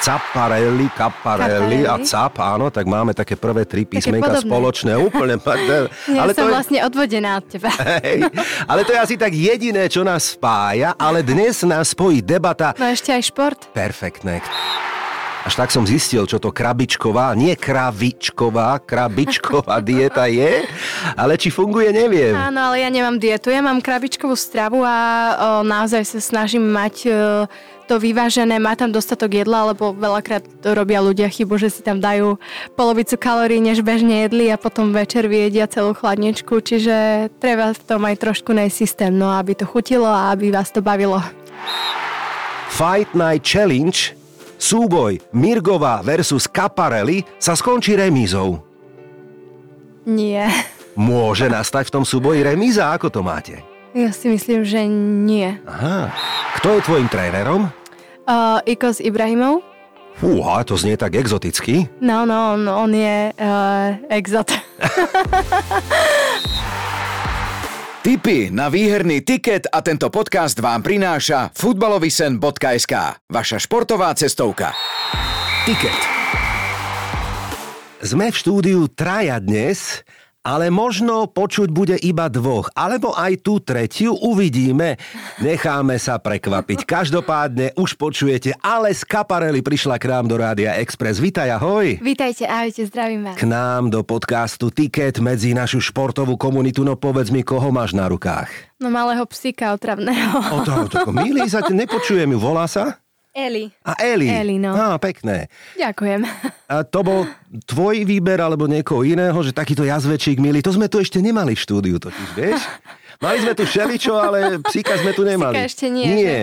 Caparelli, Caparelli a Cap, áno, tak máme také prvé tri písmenka spoločné. Úplne. ja ale som to je... vlastne odvodená od teba. Hej, ale to je asi tak jediné, čo nás spája, ale dnes nás spojí debata. No ešte aj šport. Perfektné. Až tak som zistil, čo to krabičková, nie kravičková, krabičková dieta je, ale či funguje, neviem. Áno, ale ja nemám dietu, ja mám krabičkovú stravu a o, naozaj sa snažím mať o, to vyvážené, má tam dostatok jedla, lebo veľakrát robia ľudia chybu, že si tam dajú polovicu kalórií, než bežne jedli a potom večer vyjedia celú chladničku, čiže treba v tom aj trošku nej systém, no aby to chutilo a aby vás to bavilo. Fight Night Challenge Súboj Mirgová versus Caparelli sa skončí remízou. Nie. Môže nastať v tom súboji remíza? Ako to máte? Ja si myslím, že nie. Aha. Kto je tvojim trénerom? Uh, Ikos Ibrahimov. Fúha, to znie tak exoticky. No, no, on, on je uh, exot. Tipy na výherný tiket a tento podcast vám prináša futbalovisen.sk, vaša športová cestovka. Tiket. Sme v štúdiu traja dnes ale možno počuť bude iba dvoch, alebo aj tú tretiu uvidíme. Necháme sa prekvapiť. Každopádne už počujete, ale z Kaparely prišla k nám do Rádia Express. Vítaj, ahoj. Vítajte, ahojte, zdravím vás. K nám do podcastu Ticket medzi našu športovú komunitu, no povedz mi, koho máš na rukách? No malého psíka otravného. O to, to, milý, sa nepočujem ju, volá sa? Eli. A Eli. Eli, no. Á, pekné. Ďakujem. A to bol tvoj výber alebo niekoho iného, že takýto jazvečík milý, to sme tu ešte nemali v štúdiu totiž, vieš? Mali sme tu všeličo, ale psíka sme tu nemali. Psíka ešte nie. Nie. Že?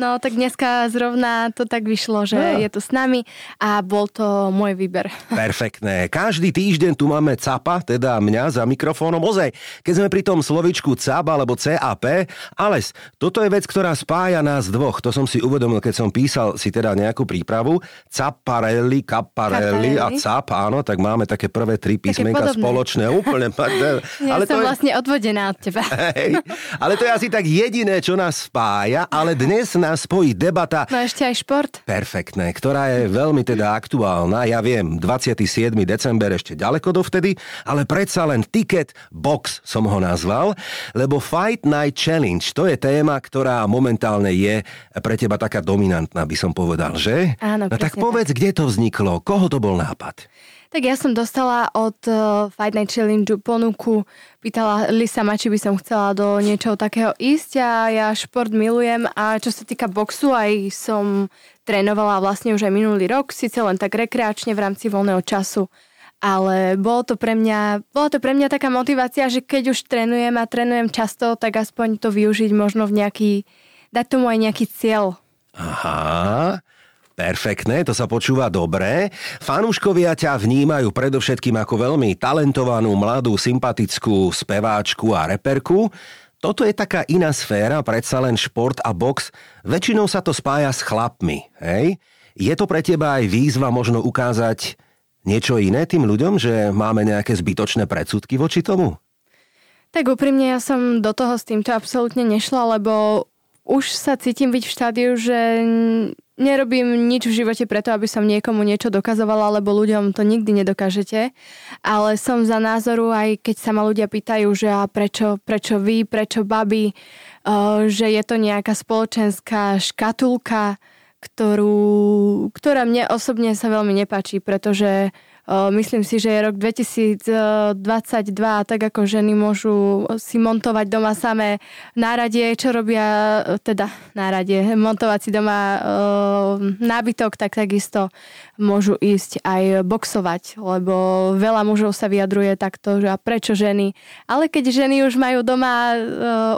No tak dneska zrovna to tak vyšlo, že no. je tu s nami a bol to môj výber. Perfektné. Každý týždeň tu máme CAPA, teda mňa za mikrofónom. Ozaj, keď sme pri tom slovičku CAP alebo CAP, ale toto je vec, ktorá spája nás dvoch. To som si uvedomil, keď som písal si teda nejakú prípravu. Caparelli, Caparelli a CAP, áno, tak máme také prvé tri písmenka spoločné. Úplne. ja ale som to je... vlastne odvodená od teba. Hej, ale to je asi tak jediné, čo nás spája, ale dnes na nás spojí debata. No ešte aj šport. Perfektné, ktorá je veľmi teda aktuálna. Ja viem, 27. december ešte ďaleko dovtedy, ale predsa len ticket box som ho nazval, lebo Fight Night Challenge, to je téma, ktorá momentálne je pre teba taká dominantná, by som povedal, že? Áno, no tak povedz, tak. kde to vzniklo, koho to bol nápad? Tak ja som dostala od uh, Fight Night Challenge ponuku, pýtala Lisa ma, či by som chcela do niečoho takého ísť a ja šport milujem. A čo sa týka boxu, aj som trénovala vlastne už aj minulý rok, síce len tak rekreačne v rámci voľného času, ale bolo to pre mňa, bolo to pre mňa taká motivácia, že keď už trénujem a trénujem často, tak aspoň to využiť možno v nejaký, dať tomu aj nejaký cieľ. Aha, Perfektné, to sa počúva dobre. Fanúškovia ťa vnímajú predovšetkým ako veľmi talentovanú, mladú, sympatickú speváčku a reperku. Toto je taká iná sféra, predsa len šport a box. Väčšinou sa to spája s chlapmi, hej? Je to pre teba aj výzva možno ukázať niečo iné tým ľuďom, že máme nejaké zbytočné predsudky voči tomu? Tak úprimne ja som do toho s týmto absolútne nešla, lebo už sa cítim byť v štádiu, že nerobím nič v živote preto, aby som niekomu niečo dokazovala, lebo ľuďom to nikdy nedokážete. Ale som za názoru, aj keď sa ma ľudia pýtajú, že a prečo, prečo vy, prečo baby, že je to nejaká spoločenská škatulka, ktorú, ktorá mne osobne sa veľmi nepáči, pretože Myslím si, že je rok 2022 tak ako ženy môžu si montovať doma samé náradie, čo robia teda náradie, montovať si doma nábytok, tak takisto môžu ísť aj boxovať, lebo veľa mužov sa vyjadruje takto, že a prečo ženy. Ale keď ženy už majú doma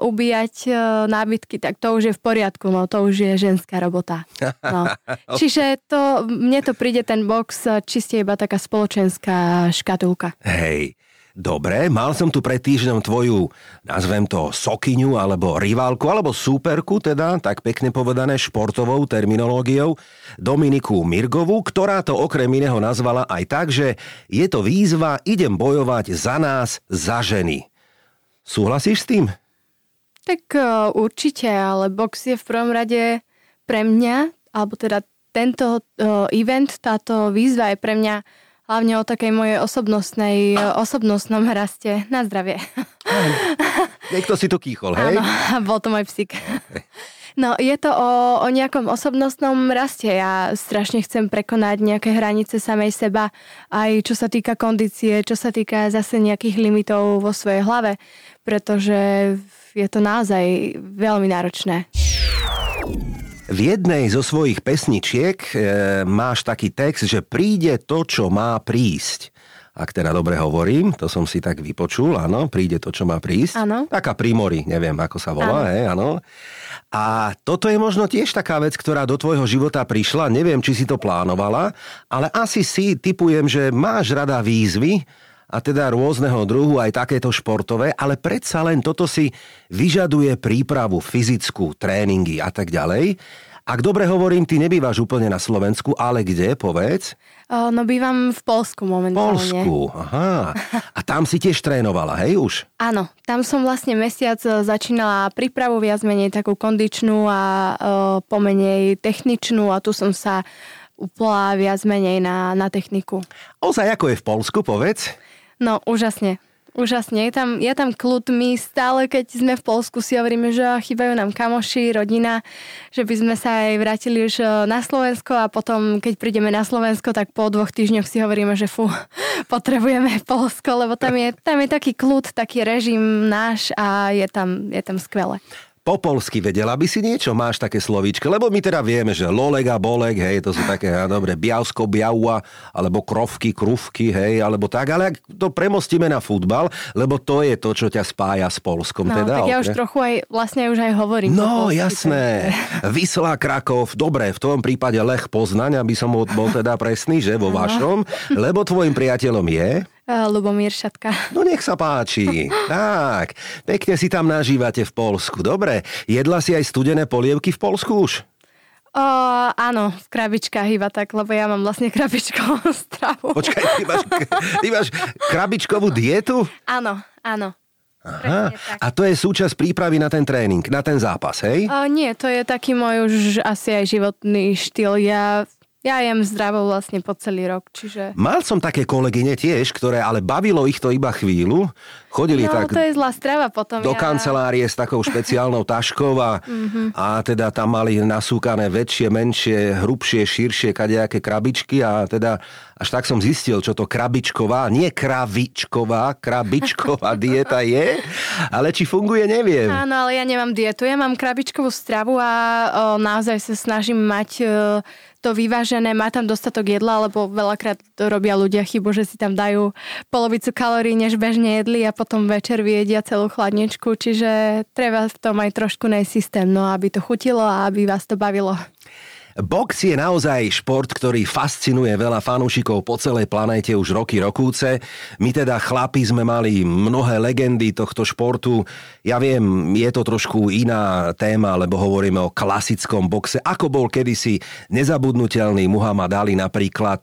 ubíjať nábytky, tak to už je v poriadku, no to už je ženská robota. No. Čiže to, mne to príde ten box čiste iba taká spoločenská škatulka. Hej, Dobre, mal som tu pred týždňom tvoju, nazvem to sokyňu, alebo riválku, alebo súperku, teda, tak pekne povedané športovou terminológiou, Dominiku Mirgovu, ktorá to okrem iného nazvala aj tak, že je to výzva, idem bojovať za nás, za ženy. Súhlasíš s tým? Tak e, určite, ale box je v prvom rade pre mňa, alebo teda tento uh, event, táto výzva je pre mňa hlavne o takej mojej osobnostnej, osobnostnom raste. Na zdravie. Niekto si to kýchol, hej? Áno, bol to môj psík. No, je to o, o nejakom osobnostnom raste. Ja strašne chcem prekonať nejaké hranice samej seba, aj čo sa týka kondície, čo sa týka zase nejakých limitov vo svojej hlave, pretože je to naozaj veľmi náročné. V jednej zo svojich pesničiek e, máš taký text, že príde to, čo má prísť. Ak teda dobre hovorím, to som si tak vypočul, áno, príde to, čo má prísť. Áno. Taká primori, neviem, ako sa volá, áno. Hej, áno. A toto je možno tiež taká vec, ktorá do tvojho života prišla, neviem, či si to plánovala, ale asi si typujem, že máš rada výzvy, a teda rôzneho druhu, aj takéto športové, ale predsa len toto si vyžaduje prípravu fyzickú, tréningy a tak ďalej. Ak dobre hovorím, ty nebývaš úplne na Slovensku, ale kde, povedz? no bývam v Polsku momentálne. Polsku, aha. A tam si tiež trénovala, hej už? Áno, tam som vlastne mesiac e, začínala prípravu viac menej takú kondičnú a uh, pomenej techničnú a tu som sa upla viac menej na, na techniku. Ozaj, ako je v Polsku, povedz? No, úžasne. Úžasne, je tam, je tam kľud. My stále, keď sme v Polsku, si hovoríme, že chýbajú nám kamoši, rodina, že by sme sa aj vrátili už e, na Slovensko a potom, keď prídeme na Slovensko, tak po dvoch týždňoch si hovoríme, že fú, potrebujeme Polsko, lebo tam je, tam je taký kľud, taký režim náš a je tam, je tam skvelé po polsky vedela by si niečo? Máš také slovíčko? Lebo my teda vieme, že loleg a bolek, hej, to sú také, ja, dobre, biavsko, biaua, alebo krovky, krúvky, hej, alebo tak, ale ak to premostíme na futbal, lebo to je to, čo ťa spája s Polskom. No, teda, tak ja už trochu aj, vlastne už aj hovorím. No, polsky, jasné. Tak... Vyslá Krakov, dobre, v tom prípade Lech Poznaň, aby som bol, bol teda presný, že vo vašom, lebo tvojim priateľom je... Lubomír Šatka. No nech sa páči. tak, pekne si tam nažívate v Polsku. Dobre, jedla si aj studené polievky v Polsku už? O, áno, v krabičkách iba tak, lebo ja mám vlastne krabičkovú stravu. Počkaj, ty máš, ty máš krabičkovú dietu? Áno, áno. Aha. A to je súčasť prípravy na ten tréning, na ten zápas, hej? O, nie, to je taký môj už asi aj životný štýl. Ja ja jem zdravo vlastne po celý rok, čiže... Mal som také kolegyne tiež, ktoré ale bavilo ich to iba chvíľu. Chodili no, tak to je zlá strava potom. do ja... kancelárie s takou špeciálnou taškou a, mm-hmm. a teda tam mali nasúkané väčšie, menšie, hrubšie, širšie kadejaké krabičky a teda až tak som zistil, čo to krabičková, nie kravičková, krabičková dieta je, ale či funguje, neviem. Áno, ale ja nemám dietu, ja mám krabičkovú stravu a o, naozaj sa snažím mať... O, to vyvážené, má tam dostatok jedla, lebo veľakrát robia ľudia chybu, že si tam dajú polovicu kalórií, než bežne jedli a potom večer vyjedia celú chladničku, čiže treba v tom aj trošku nej systém, no aby to chutilo a aby vás to bavilo. Box je naozaj šport, ktorý fascinuje veľa fanúšikov po celej planéte už roky rokúce. My teda chlapi sme mali mnohé legendy tohto športu. Ja viem, je to trošku iná téma, lebo hovoríme o klasickom boxe. Ako bol kedysi nezabudnutelný Muhammad Ali napríklad.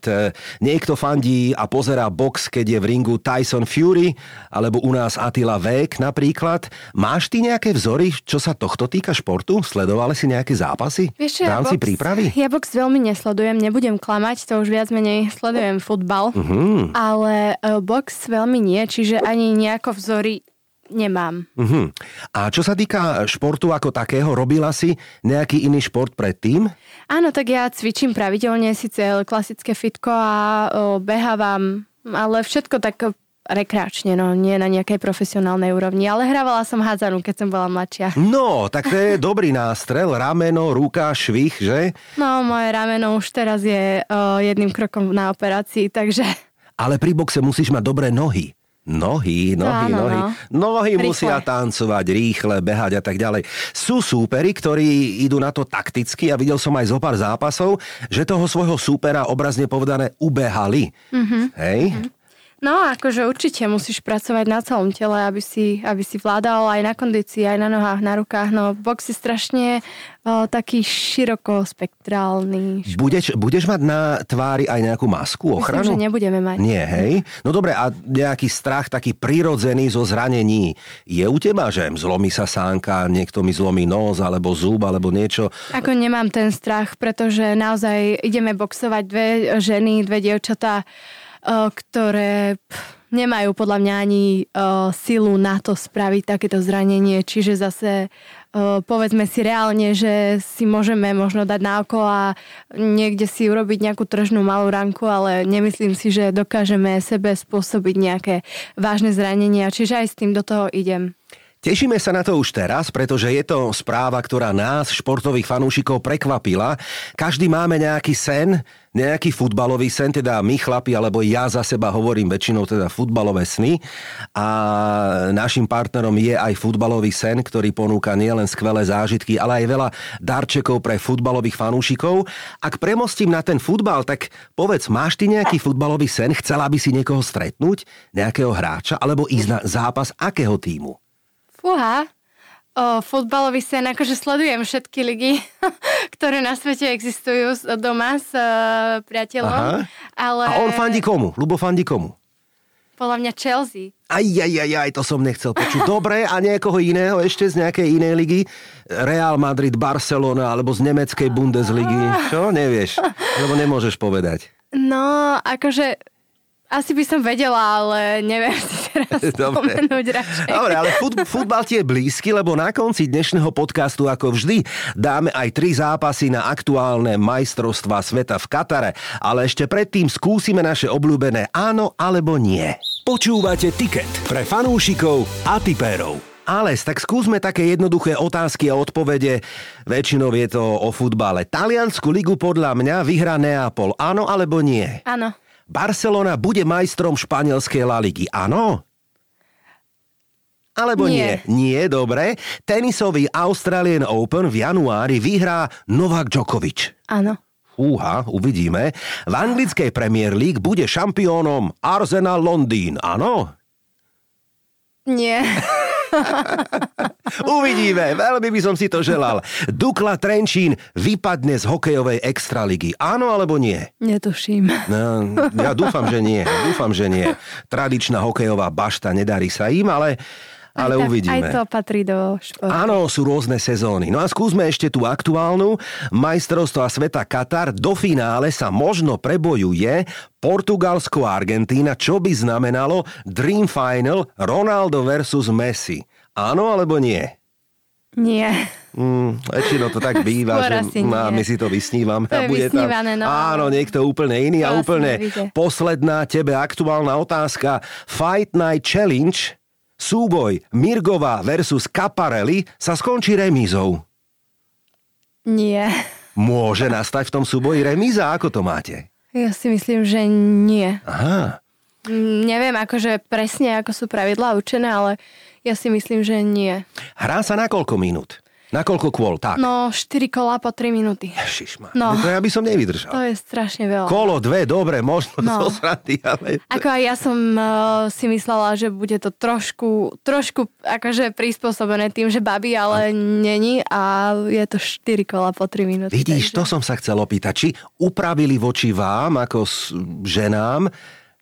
Niekto fandí a pozerá box, keď je v ringu Tyson Fury, alebo u nás Attila Vek napríklad. Máš ty nejaké vzory, čo sa tohto týka športu? Sledovali si nejaké zápasy Vieš, v rámci prípravy? Ferrari? Ja box veľmi nesledujem, nebudem klamať, to už viac menej sledujem futbal, uh-huh. ale uh, box veľmi nie, čiže ani nejako vzory nemám. Uh-huh. A čo sa týka športu ako takého, robila si nejaký iný šport predtým? Áno, tak ja cvičím pravidelne, síce klasické fitko a o, behávam, ale všetko tak rekreačne, no nie na nejakej profesionálnej úrovni, ale hrávala som hádzanú, keď som bola mladšia. No, tak to je dobrý nástrel, rameno, ruka, švih, že? No, moje rameno už teraz je uh, jedným krokom na operácii, takže... Ale pri boxe musíš mať dobré nohy. Nohy, nohy, no, nohy. No. Nohy rýchle. musia tancovať, rýchle, behať a tak ďalej. Sú súperi, ktorí idú na to takticky a videl som aj zo pár zápasov, že toho svojho súpera obrazne povedané ubehali. Mm-hmm. Hej? Mm-hmm. No, akože určite musíš pracovať na celom tele, aby si, aby si vládal aj na kondícii, aj na nohách, na rukách. No, box je strašne o, taký širokospektrálny. Budeš, budeš mať na tvári aj nejakú masku, ochranu? Myslím, že nebudeme mať. Nie, hej? No dobre, a nejaký strach taký prirodzený zo zranení je u teba, že zlomí sa sánka, niekto mi zlomí nos, alebo zub, alebo niečo? Ako nemám ten strach, pretože naozaj ideme boxovať dve ženy, dve dievčatá, ktoré nemajú podľa mňa ani silu na to spraviť takéto zranenie. Čiže zase povedzme si reálne, že si môžeme možno dať na oko a niekde si urobiť nejakú tržnú malú ranku, ale nemyslím si, že dokážeme sebe spôsobiť nejaké vážne zranenia. Čiže aj s tým do toho idem. Tešíme sa na to už teraz, pretože je to správa, ktorá nás, športových fanúšikov, prekvapila. Každý máme nejaký sen, nejaký futbalový sen, teda my chlapi, alebo ja za seba hovorím väčšinou teda futbalové sny. A našim partnerom je aj futbalový sen, ktorý ponúka nielen skvelé zážitky, ale aj veľa darčekov pre futbalových fanúšikov. Ak premostím na ten futbal, tak povedz, máš ty nejaký futbalový sen? Chcela by si niekoho stretnúť? Nejakého hráča? Alebo ísť na zápas akého týmu? Fúha, o, futbalový sen, akože sledujem všetky ligy, ktoré na svete existujú doma s uh, priateľom. Aha. Ale... A on fandí komu? Lubo fandí komu? Podľa mňa Chelsea. Aj, aj, aj, aj, to som nechcel počuť. Dobre, a niekoho iného ešte z nejakej inej ligy? Real Madrid, Barcelona, alebo z nemeckej Bundesligy? Čo? Nevieš? Lebo nemôžeš povedať. No, akože asi by som vedela, ale neviem si teraz Dobre. spomenúť radšej. Dobre, ale fut, futbal ti je blízky, lebo na konci dnešného podcastu, ako vždy, dáme aj tri zápasy na aktuálne majstrovstvá sveta v Katare. Ale ešte predtým skúsime naše obľúbené áno alebo nie. Počúvate Ticket pre fanúšikov a tipérov. Ales, tak skúsme také jednoduché otázky a odpovede. Väčšinou je to o futbale. Taliansku ligu podľa mňa vyhrá Neapol. Áno alebo nie? Áno. Barcelona bude majstrom španielskej La Ligy, áno? Alebo nie? Nie, nie dobre. Tenisový Australian Open v januári vyhrá Novak Djokovic. Áno. Úha, uvidíme. V anglickej Premier League bude šampiónom Arsenal Londýn, áno? Nie. Uvidíme, veľmi by som si to želal. Dukla Trenčín vypadne z hokejovej extraligy. Áno alebo nie? Netuším. No, ja dúfam, že nie. Dúfam, že nie. Tradičná hokejová bašta, nedarí sa im, ale ale aj uvidíme. Aj to patrí do športu. Áno, sú rôzne sezóny. No a skúsme ešte tú aktuálnu. Majstrovstva sveta Katar do finále sa možno prebojuje Portugalsko a Argentína, čo by znamenalo Dream Final Ronaldo versus Messi. Áno alebo nie? Nie. Mm, väčšinou to tak býva, že má, my si to vysnívame. To a bude tam, no. Áno, niekto úplne iný to a úplne posledná tebe aktuálna otázka. Fight Night Challenge Súboj Mirgová versus Kaparelli sa skončí remízou. Nie. Môže nastať v tom súboji remíza? Ako to máte? Ja si myslím, že nie. Aha. Neviem akože presne, ako sú pravidlá učené, ale ja si myslím, že nie. Hrá sa na koľko minút? Na koľko kôl? Tak. No, 4 kola po 3 minúty. Ježišma. No. To ja by som nevydržal. To je strašne veľa. Kolo dve, dobre, možno no. zo srandy, ale... Ako aj ja som uh, si myslela, že bude to trošku, trošku akože prispôsobené tým, že babi, ale a... není a je to 4 kola po 3 minúty. Vidíš, takže... to som sa chcel opýtať. Či upravili voči vám, ako ženám,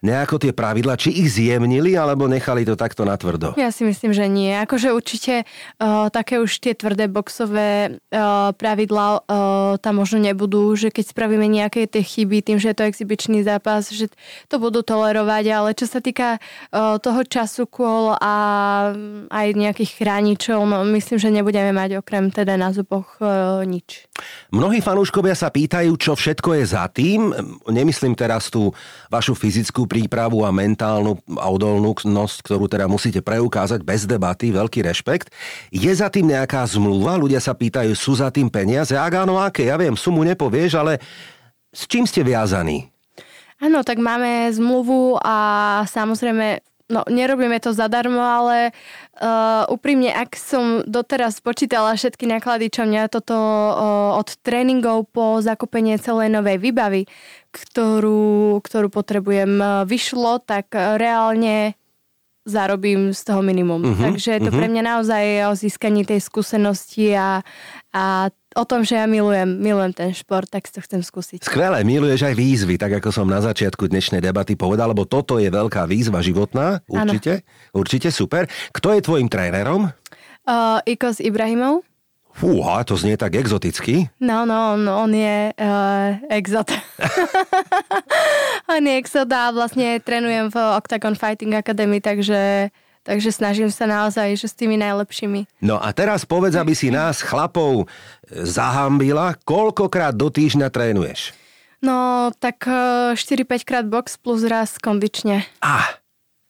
nejako tie pravidla, či ich zjemnili, alebo nechali to takto natvrdo? Ja si myslím, že nie. Akože určite uh, také už tie tvrdé boxové uh, pravidlá uh, tam možno nebudú, že keď spravíme nejaké tie chyby tým, že je to exibičný zápas, že to budú tolerovať, ale čo sa týka uh, toho času kôl a aj nejakých chráničov, no myslím, že nebudeme mať okrem teda na zuboch uh, nič. Mnohí fanúškovia sa pýtajú, čo všetko je za tým. Nemyslím teraz tú vašu fyzickú prípravu a mentálnu a odolnosť, ktorú teda musíte preukázať bez debaty, veľký rešpekt. Je za tým nejaká zmluva? Ľudia sa pýtajú, sú za tým peniaze? Ak áno, aké? Ja viem, sumu nepovieš, ale s čím ste viazaní? Áno, tak máme zmluvu a samozrejme no nerobíme to zadarmo, ale uh, úprimne, ak som doteraz počítala všetky náklady, čo mňa toto uh, od tréningov po zakúpenie celej novej výbavy, ktorú, ktorú potrebujem, vyšlo, tak reálne zarobím z toho minimum. Uh-huh, Takže je to uh-huh. pre mňa naozaj o získaní tej skúsenosti a, a o tom, že ja milujem, milujem ten šport, tak si to chcem skúsiť. Skvelé, miluješ aj výzvy, tak ako som na začiatku dnešnej debaty povedal, lebo toto je veľká výzva životná, určite, ano. určite super. Kto je tvojim trénerom? Uh, Ikos Ibrahimov. Fúha, to znie tak exoticky. No, no, no on je uh, exot. on je exot a vlastne trénujem v Octagon Fighting Academy, takže Takže snažím sa naozaj, že s tými najlepšími. No a teraz povedz, aby si nás, chlapov, zahambila, koľkokrát do týždňa trénuješ? No, tak 4-5 eh, krát box plus raz kondične. Ah,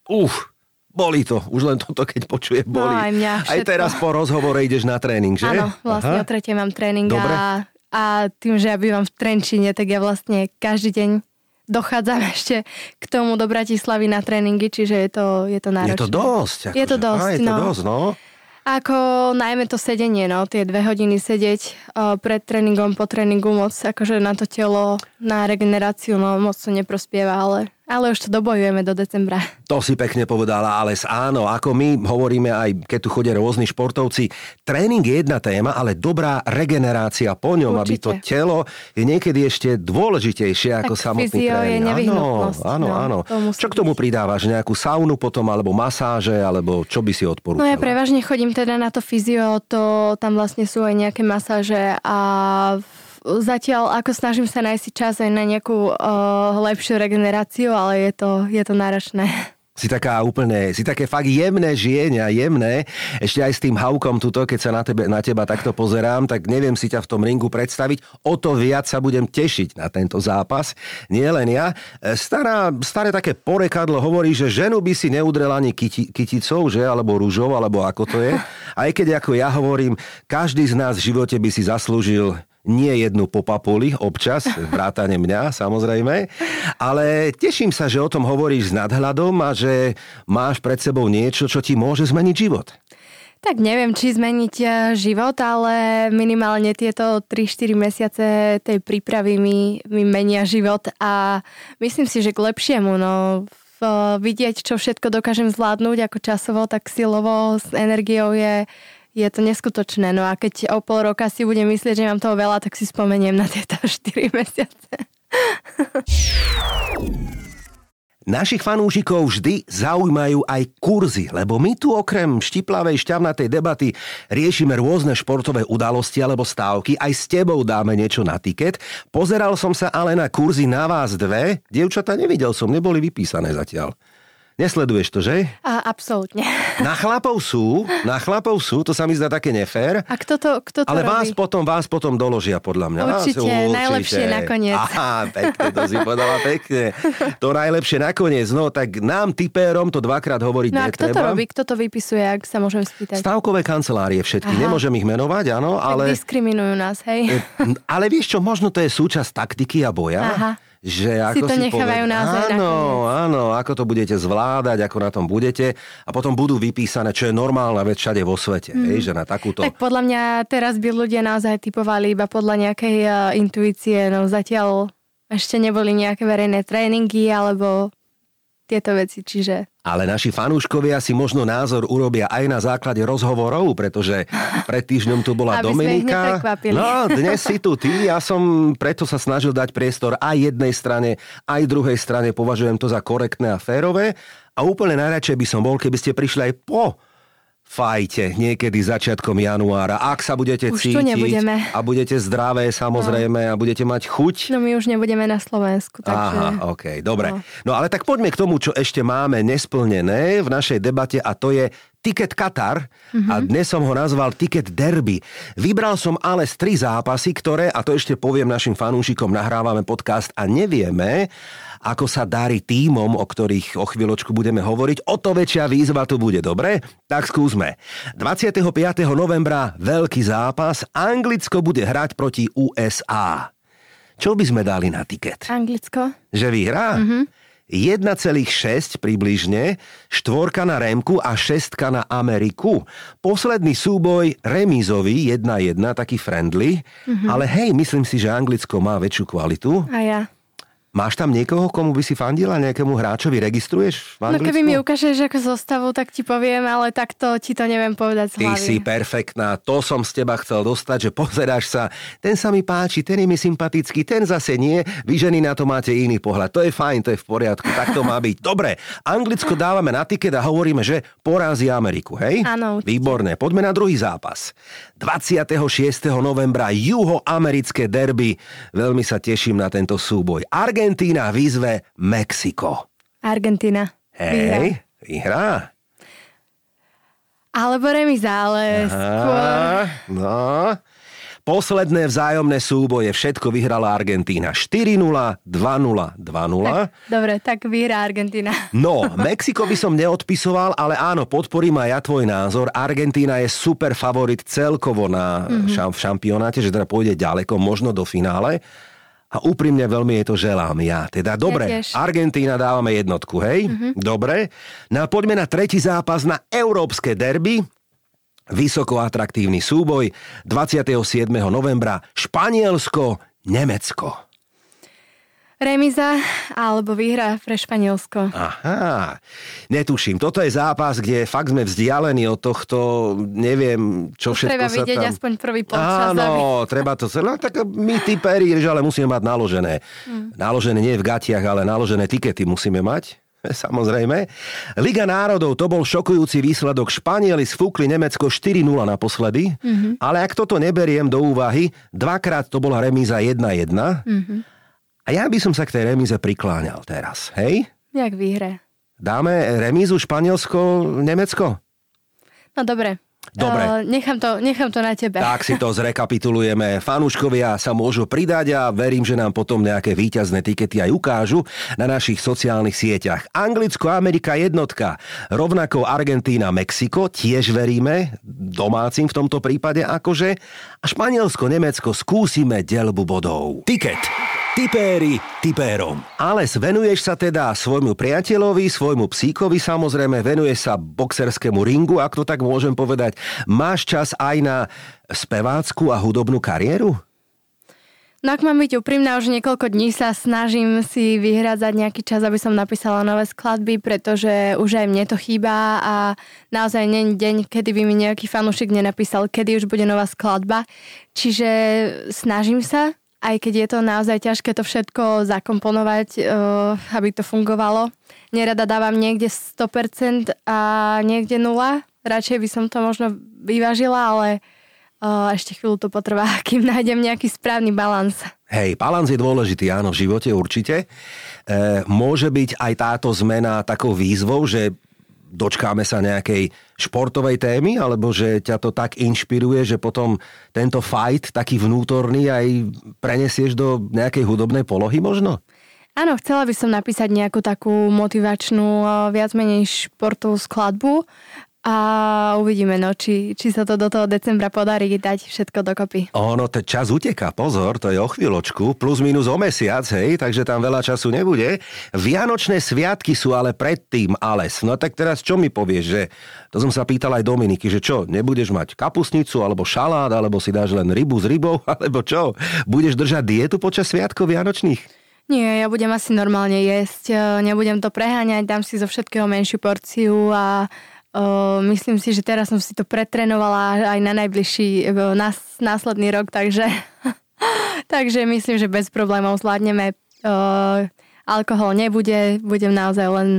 uf, boli to. Už len toto, keď počuje, no, boli. No, aj mňa Aj teraz po rozhovore ideš na tréning, že? Áno, vlastne Aha. o tretie mám tréning Dobre. a, a tým, že ja bývam v Trenčine, tak ja vlastne každý deň dochádzam ešte k tomu do Bratislavy na tréningy, čiže je to, je to náročné. Je to dosť. Akože. Je to dosť, Á, je to no. dosť, no. Ako najmä to sedenie, no, tie dve hodiny sedieť uh, pred tréningom, po tréningu moc, akože na to telo, na regeneráciu, no moc to neprospieva, ale ale už to dobojujeme do decembra. To si pekne povedala, ale áno, ako my hovoríme aj, keď tu chodia rôzni športovci, tréning je jedna téma, ale dobrá regenerácia po ňom, Určite. aby to telo je niekedy ešte dôležitejšie ako tak samotný tréning. je Áno, áno, no, áno. Čo k tomu pridávaš? Nejakú saunu potom, alebo masáže, alebo čo by si odporúčala? No ja prevažne chodím teda na to fyzio, to tam vlastne sú aj nejaké masáže a zatiaľ ako snažím sa nájsť čas aj na nejakú uh, lepšiu regeneráciu, ale je to, je to náročné. Si taká úplne, si také fakt jemné žienia, jemné. Ešte aj s tým haukom tuto, keď sa na, tebe, na teba takto pozerám, tak neviem si ťa v tom ringu predstaviť. O to viac sa budem tešiť na tento zápas. Nie len ja. E, stará, staré také porekadlo hovorí, že ženu by si neudrel ani kyti, kyticou, že? Alebo rúžou, alebo ako to je. Aj keď ako ja hovorím, každý z nás v živote by si zaslúžil nie jednu popapuli občas, vrátane mňa samozrejme, ale teším sa, že o tom hovoríš s nadhľadom a že máš pred sebou niečo, čo ti môže zmeniť život. Tak neviem, či zmeniť eh, život, ale minimálne tieto 3-4 mesiace tej prípravy mi, mi menia život a myslím si, že k lepšiemu. No, v, vidieť, čo všetko dokážem zvládnuť, ako časovo, tak silovo, s energiou je, je to neskutočné. No a keď o pol roka si budem myslieť, že mám toho veľa, tak si spomeniem na tieto 4 mesiace. Našich fanúšikov vždy zaujímajú aj kurzy, lebo my tu okrem štiplavej šťavnatej debaty riešime rôzne športové udalosti alebo stávky. Aj s tebou dáme niečo na tiket. Pozeral som sa ale na kurzy na vás dve. Dievčata nevidel som, neboli vypísané zatiaľ. Nesleduješ to, že? A, absolútne. Na chlapov sú, na chlapov sú, to sa mi zdá také nefér. A kto to, kto to Ale robí? vás potom, vás potom doložia, podľa mňa. Určite, určite. najlepšie nakoniec. Aha, pekne, to si povedala pekne. To najlepšie nakoniec. No, tak nám, typérom, to dvakrát hovoriť no, netreba. kto to robí? Kto to vypisuje, ak sa môžem spýtať? Stavkové kancelárie všetky. Aha. Nemôžem ich menovať, áno, ale... Tak diskriminujú nás, hej. Ale vieš čo, možno to je súčasť taktiky a boja. Aha že ako si to si nechávajú poved... naozaj Áno, áno, ako to budete zvládať, ako na tom budete. A potom budú vypísané, čo je normálna vec všade vo svete, mm. hej, že na takúto... Tak podľa mňa teraz by ľudia naozaj typovali iba podľa nejakej uh, intuície, no zatiaľ ešte neboli nejaké verejné tréningy alebo tieto veci, čiže... Ale naši fanúškovia si možno názor urobia aj na základe rozhovorov, pretože pred týždňom tu bola Aby Dominika. No, dnes si tu ty, ja som preto sa snažil dať priestor aj jednej strane, aj druhej strane, považujem to za korektné a férové. A úplne najradšej by som bol, keby ste prišli aj po fajte niekedy začiatkom januára. Ak sa budete už cítiť a budete zdravé samozrejme no. a budete mať chuť. No my už nebudeme na Slovensku. Takže... Aha, ok, dobre. No. no ale tak poďme k tomu, čo ešte máme nesplnené v našej debate a to je Ticket Qatar mm-hmm. a mhm. dnes som ho nazval Ticket Derby. Vybral som ale z tri zápasy, ktoré, a to ešte poviem našim fanúšikom, nahrávame podcast a nevieme, ako sa darí týmom, o ktorých o chvíľočku budeme hovoriť, o to väčšia výzva tu bude, dobre? Tak skúsme. 25. novembra veľký zápas, Anglicko bude hrať proti USA. Čo by sme dali na tiket? Anglicko. Že vyhrá? Mm-hmm. 1,6 približne, štvorka na Remku a šestka na Ameriku. Posledný súboj remízový 1-1, taký friendly, mm-hmm. ale hej, myslím si, že Anglicko má väčšiu kvalitu. A ja. Máš tam niekoho, komu by si fandila? Nejakému hráčovi registruješ v No keby mi ukážeš ako zostavu, tak ti poviem, ale takto ti to neviem povedať z Ty hlavy. si perfektná, to som z teba chcel dostať, že pozeráš sa, ten sa mi páči, ten je mi sympatický, ten zase nie, vy ženy na to máte iný pohľad, to je fajn, to je v poriadku, tak to má byť. Dobre, Anglicko dávame na tiket a hovoríme, že porazí Ameriku, hej? Áno. Výborné, poďme na druhý zápas. 26. novembra juhoamerické derby, veľmi sa teším na tento súboj. Argentína výzve Mexiko. Argentina. Vyhrá. Hej, vyhrá. Alebo remiza, ale skôr... Á, no. Posledné vzájomné súboje, všetko vyhrala Argentína. 4-0, 2-0, 2-0. Tak, dobre, tak vyhrá Argentina. No, Mexiko by som neodpisoval, ale áno, podporím aj ja tvoj názor. Argentína je super favorit celkovo na mm-hmm. v šampionáte, že teda pôjde ďaleko, možno do finále. A úprimne veľmi je to želám ja. Teda dobre, tiež. Argentína dávame jednotku, hej? Mm-hmm. Dobre. No a poďme na tretí zápas na európske derby. Vysoko atraktívny súboj 27. novembra Španielsko, Nemecko. Remiza alebo výhra pre Španielsko. Aha, netuším. Toto je zápas, kde fakt sme vzdialení od tohto, neviem, čo všetko Treba sa vidieť tam... aspoň prvý polčas. aby- Áno, treba to. No, tak my typeri, vieš, ale musíme mať naložené. Hm. Naložené nie v gatiach, ale naložené tikety musíme mať. Samozrejme. Liga národov, to bol šokujúci výsledok. Španieli sfúkli Nemecko 4-0 naposledy, Mhm. ale ak toto neberiem do úvahy, dvakrát to bola remíza 1-1. Mhm. A ja by som sa k tej remíze prikláňal teraz, hej? Jak výhre. Dáme remízu Španielsko-Nemecko? No dobre. Dobre. Uh, nechám, to, nechám to na tebe. Tak si to zrekapitulujeme. Fanúškovia sa môžu pridať a verím, že nám potom nejaké víťazné tikety aj ukážu na našich sociálnych sieťach. Anglicko-Amerika jednotka, rovnako Argentína, Mexiko, tiež veríme, domácim v tomto prípade akože, a Španielsko-Nemecko skúsime delbu bodov. Tiket. Tipéri tipérom. Ale venuješ sa teda svojmu priateľovi, svojmu psíkovi samozrejme, venuješ sa boxerskému ringu, ak to tak môžem povedať. Máš čas aj na spevácku a hudobnú kariéru? No ak mám byť úprimná, už niekoľko dní sa snažím si vyhradzať nejaký čas, aby som napísala nové skladby, pretože už aj mne to chýba a naozaj nie deň, kedy by mi nejaký fanúšik nenapísal, kedy už bude nová skladba. Čiže snažím sa, aj keď je to naozaj ťažké to všetko zakomponovať, uh, aby to fungovalo. Nerada dávam niekde 100% a niekde 0. Radšej by som to možno vyvážila, ale uh, ešte chvíľu to potrvá, kým nájdem nejaký správny balans. Hej, balans je dôležitý, áno, v živote určite. E, môže byť aj táto zmena takou výzvou, že dočkáme sa nejakej športovej témy, alebo že ťa to tak inšpiruje, že potom tento fight, taký vnútorný, aj prenesieš do nejakej hudobnej polohy možno? Áno, chcela by som napísať nejakú takú motivačnú, eh, viac menej športovú skladbu a uvidíme, no, či, či sa to do toho decembra podarí dať všetko dokopy. Ono, ten čas uteká, pozor, to je o chvíľočku, plus minus o mesiac, hej, takže tam veľa času nebude. Vianočné sviatky sú ale predtým, Ales. No tak teraz čo mi povieš, že, to som sa pýtal aj Dominiky, že čo, nebudeš mať kapusnicu, alebo šalát, alebo si dáš len rybu s rybou, alebo čo? Budeš držať dietu počas sviatkov Vianočných? Nie, ja budem asi normálne jesť, eh, nebudem to preháňať, dám si zo všetkého menšiu porciu a myslím si, že teraz som si to pretrenovala aj na najbližší, nás, následný rok, takže, takže myslím, že bez problémov zvládneme. Uh, alkohol nebude, budem naozaj len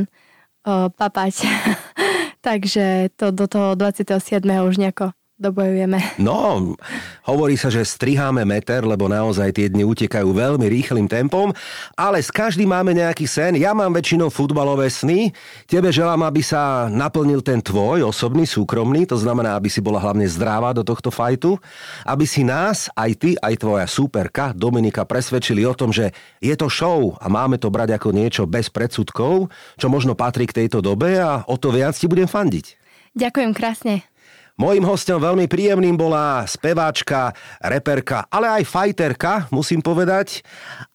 uh, papať. takže to do toho 27. už nejako dobojujeme. No, hovorí sa, že striháme meter, lebo naozaj tie dni utekajú veľmi rýchlým tempom, ale s každým máme nejaký sen. Ja mám väčšinou futbalové sny. Tebe želám, aby sa naplnil ten tvoj osobný, súkromný, to znamená, aby si bola hlavne zdravá do tohto fajtu, aby si nás, aj ty, aj tvoja súperka Dominika presvedčili o tom, že je to show a máme to brať ako niečo bez predsudkov, čo možno patrí k tejto dobe a o to viac ti budem fandiť. Ďakujem krásne. Mojím hostom veľmi príjemným bola speváčka, reperka, ale aj fajterka, musím povedať,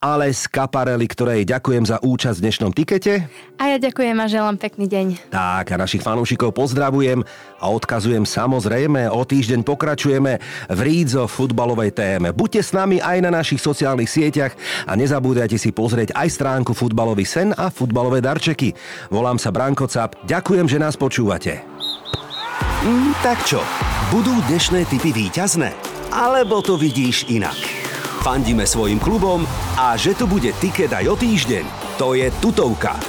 ale z kaparely, ktorej ďakujem za účasť v dnešnom tikete. A ja ďakujem a želám pekný deň. Tak, a našich fanúšikov pozdravujem a odkazujem samozrejme, o týždeň pokračujeme v Rídzo futbalovej téme. Buďte s nami aj na našich sociálnych sieťach a nezabúdajte si pozrieť aj stránku Futbalový sen a futbalové darčeky. Volám sa Branko Cap, ďakujem, že nás počúvate. Mm, tak čo, budú dnešné typy výťazné? Alebo to vidíš inak? Fandíme svojim klubom a že tu bude tiket aj o týždeň, to je tutovka.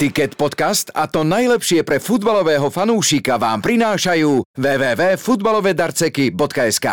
Ticket podcast a to najlepšie pre futbalového fanúšika vám prinášajú www.futbalovedarceky.sk